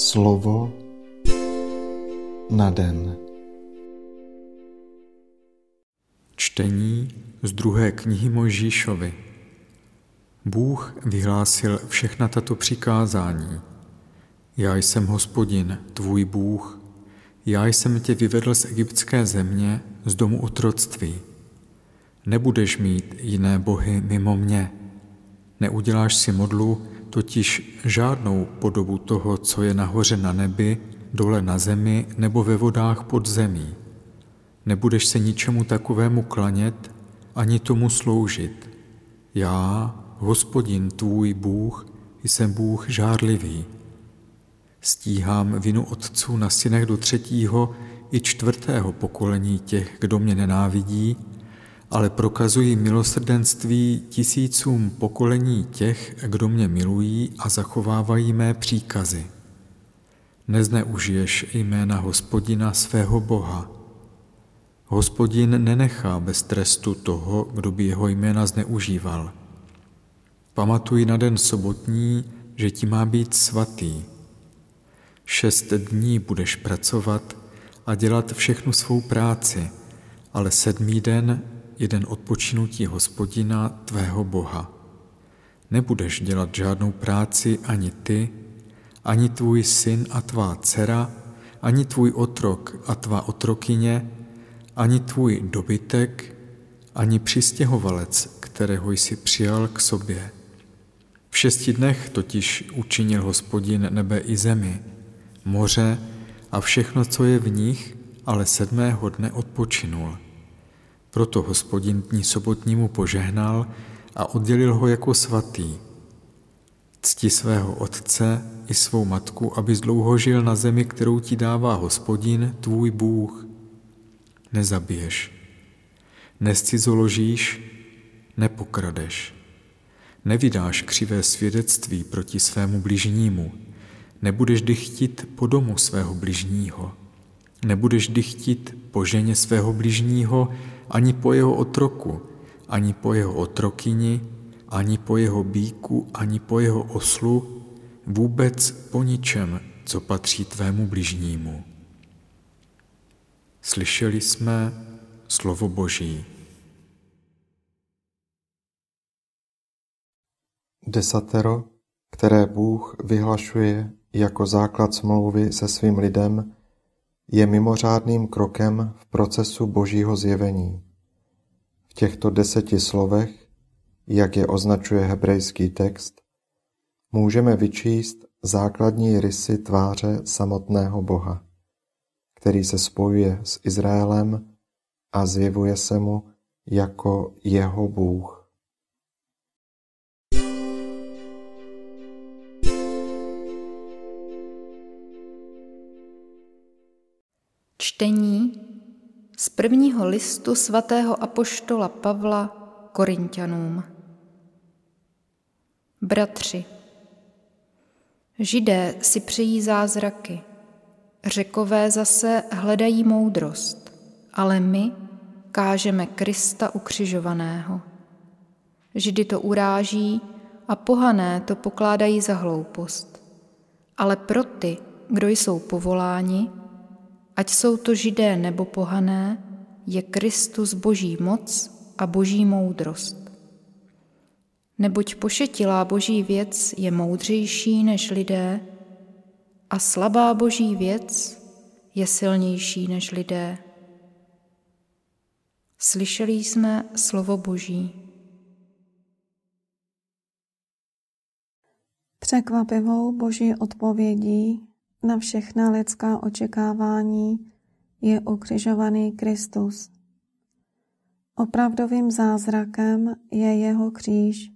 Slovo na den. Čtení z druhé knihy Mojžíšovi. Bůh vyhlásil všechna tato přikázání. Já jsem hospodin, tvůj Bůh. Já jsem tě vyvedl z egyptské země, z domu otroctví. Nebudeš mít jiné bohy mimo mě. Neuděláš si modlu, totiž žádnou podobu toho, co je nahoře na nebi, dole na zemi nebo ve vodách pod zemí. Nebudeš se ničemu takovému klanět ani tomu sloužit. Já, hospodin tvůj Bůh, jsem Bůh žárlivý. Stíhám vinu otců na synech do třetího i čtvrtého pokolení těch, kdo mě nenávidí, ale prokazují milosrdenství tisícům pokolení těch, kdo mě milují a zachovávají mé příkazy. Nezneužiješ jména hospodina svého Boha. Hospodin nenechá bez trestu toho, kdo by jeho jména zneužíval. Pamatuj na den sobotní, že ti má být svatý. Šest dní budeš pracovat a dělat všechnu svou práci, ale sedmý den jeden odpočinutí hospodina tvého Boha. Nebudeš dělat žádnou práci ani ty, ani tvůj syn a tvá dcera, ani tvůj otrok a tvá otrokyně, ani tvůj dobytek, ani přistěhovalec, kterého jsi přijal k sobě. V šesti dnech totiž učinil hospodin nebe i zemi, moře a všechno, co je v nich, ale sedmého dne odpočinul. Proto hospodin dní sobotnímu požehnal a oddělil ho jako svatý. Cti svého otce i svou matku, aby dlouho žil na zemi, kterou ti dává hospodin, tvůj Bůh. Nezabiješ, nescizoložíš, nepokradeš, nevydáš křivé svědectví proti svému bližnímu, nebudeš dychtit po domu svého bližního, nebudeš dychtit po ženě svého bližního, ani po jeho otroku, ani po jeho otrokyni, ani po jeho bíku, ani po jeho oslu, vůbec po ničem, co patří tvému bližnímu. Slyšeli jsme slovo Boží. Desatero, které Bůh vyhlašuje jako základ smlouvy se svým lidem, je mimořádným krokem v procesu Božího zjevení. V těchto deseti slovech, jak je označuje hebrejský text, můžeme vyčíst základní rysy tváře samotného Boha, který se spojuje s Izraelem a zjevuje se mu jako jeho Bůh. Čtení z prvního listu svatého apoštola Pavla Korintianům. Bratři, Židé si přejí zázraky, řekové zase hledají moudrost, ale my kážeme Krista ukřižovaného. Židy to uráží a pohané to pokládají za hloupost. Ale pro ty, kdo jsou povoláni, ať jsou to židé nebo pohané, je Kristus boží moc a boží moudrost. Neboť pošetilá boží věc je moudřejší než lidé a slabá boží věc je silnější než lidé. Slyšeli jsme slovo Boží. Překvapivou Boží odpovědí na všechna lidská očekávání je ukřižovaný Kristus. Opravdovým zázrakem je jeho kříž,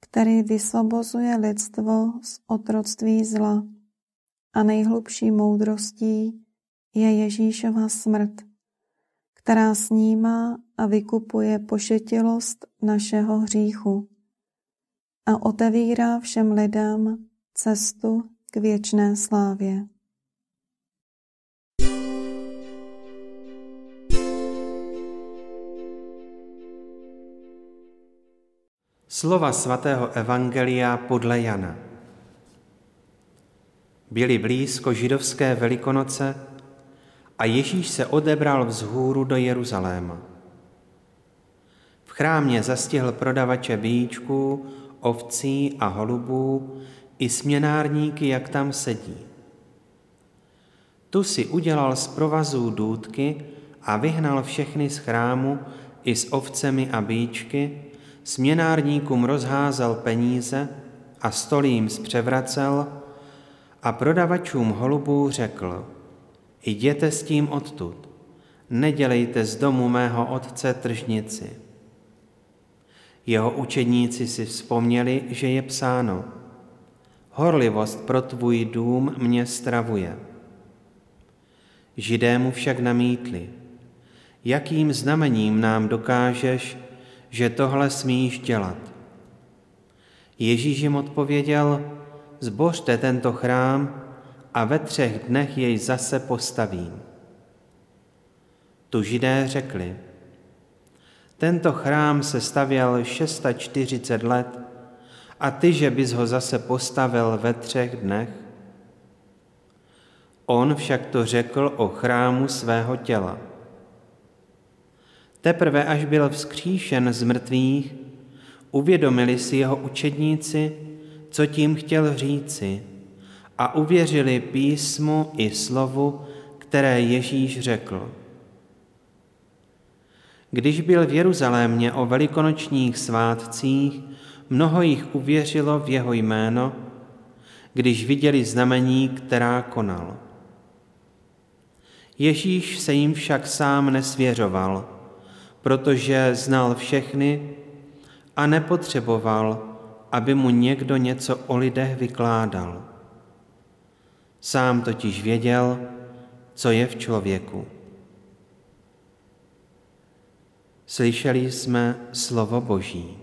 který vysvobozuje lidstvo z otroctví zla a nejhlubší moudrostí je Ježíšova smrt, která snímá a vykupuje pošetilost našeho hříchu a otevírá všem lidem cestu k věčné slávě. Slova svatého Evangelia podle Jana. Byly blízko židovské velikonoce a Ježíš se odebral vzhůru do Jeruzaléma. V chrámě zastihl prodavače bíčků, ovcí a holubů i směnárníky, jak tam sedí. Tu si udělal z provazů důdky a vyhnal všechny z chrámu i s ovcemi a bíčky, směnárníkům rozházel peníze a stolím zpřevracel a prodavačům holubů řekl, jděte s tím odtud, nedělejte z domu mého otce tržnici. Jeho učedníci si vzpomněli, že je psáno, horlivost pro tvůj dům mě stravuje. Židé mu však namítli, jakým znamením nám dokážeš, že tohle smíš dělat. Ježíš jim odpověděl, zbořte tento chrám a ve třech dnech jej zase postavím. Tu židé řekli, tento chrám se stavěl 640 let a ty, že bys ho zase postavil ve třech dnech? On však to řekl o chrámu svého těla. Teprve až byl vzkříšen z mrtvých, uvědomili si jeho učedníci, co tím chtěl říci a uvěřili písmu i slovu, které Ježíš řekl. Když byl v Jeruzalémě o velikonočních svátcích, mnoho jich uvěřilo v jeho jméno, když viděli znamení, která konal. Ježíš se jim však sám nesvěřoval, protože znal všechny a nepotřeboval, aby mu někdo něco o lidech vykládal. Sám totiž věděl, co je v člověku. Slyšeli jsme slovo Boží.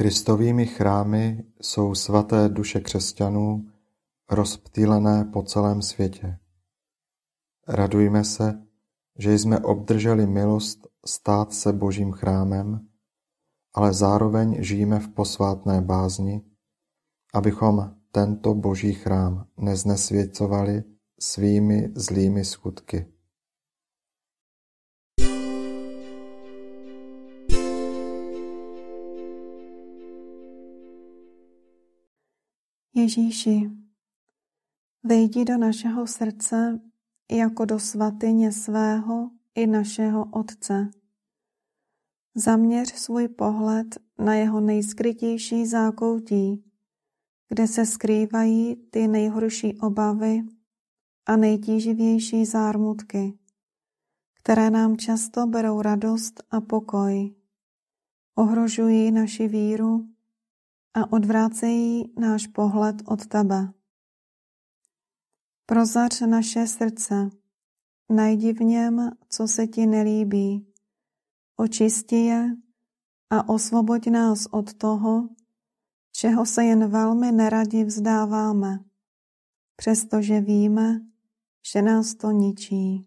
Kristovými chrámy jsou svaté duše křesťanů rozptýlené po celém světě. Radujme se, že jsme obdrželi milost stát se Božím chrámem, ale zároveň žijeme v posvátné bázni, abychom tento Boží chrám neznesvěcovali svými zlými skutky. Ježíši, vejdi do našeho srdce jako do svatyně svého i našeho Otce. Zaměř svůj pohled na jeho nejskrytější zákoutí, kde se skrývají ty nejhorší obavy a nejtíživější zármutky, které nám často berou radost a pokoj, ohrožují naši víru a odvrácejí náš pohled od tebe. Prozař naše srdce, najdi v něm, co se ti nelíbí, očisti je a osvoboď nás od toho, čeho se jen velmi neradi vzdáváme, přestože víme, že nás to ničí.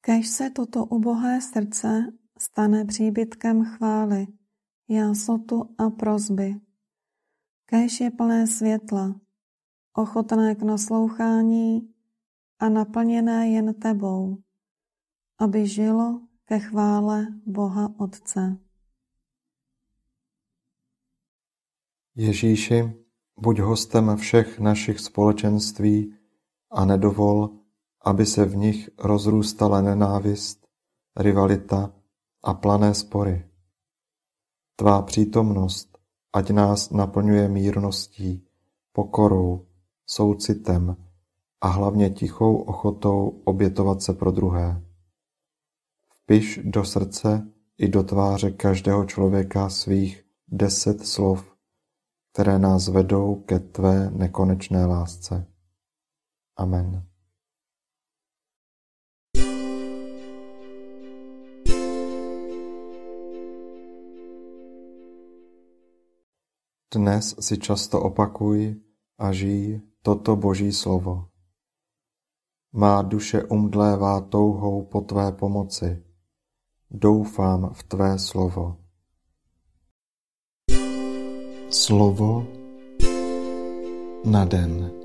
Kež se toto ubohé srdce stane příbytkem chvály, jásotu a prozby. Kéž je plné světla, ochotné k naslouchání a naplněné jen tebou, aby žilo ke chvále Boha Otce. Ježíši, buď hostem všech našich společenství a nedovol, aby se v nich rozrůstala nenávist, rivalita a plané spory. Tvá přítomnost ať nás naplňuje mírností, pokorou, soucitem a hlavně tichou ochotou obětovat se pro druhé. Vpiš do srdce i do tváře každého člověka svých deset slov, které nás vedou ke tvé nekonečné lásce. Amen. Dnes si často opakuj a žij toto Boží slovo. Má duše umdlévá touhou po tvé pomoci. Doufám v tvé slovo. Slovo na den.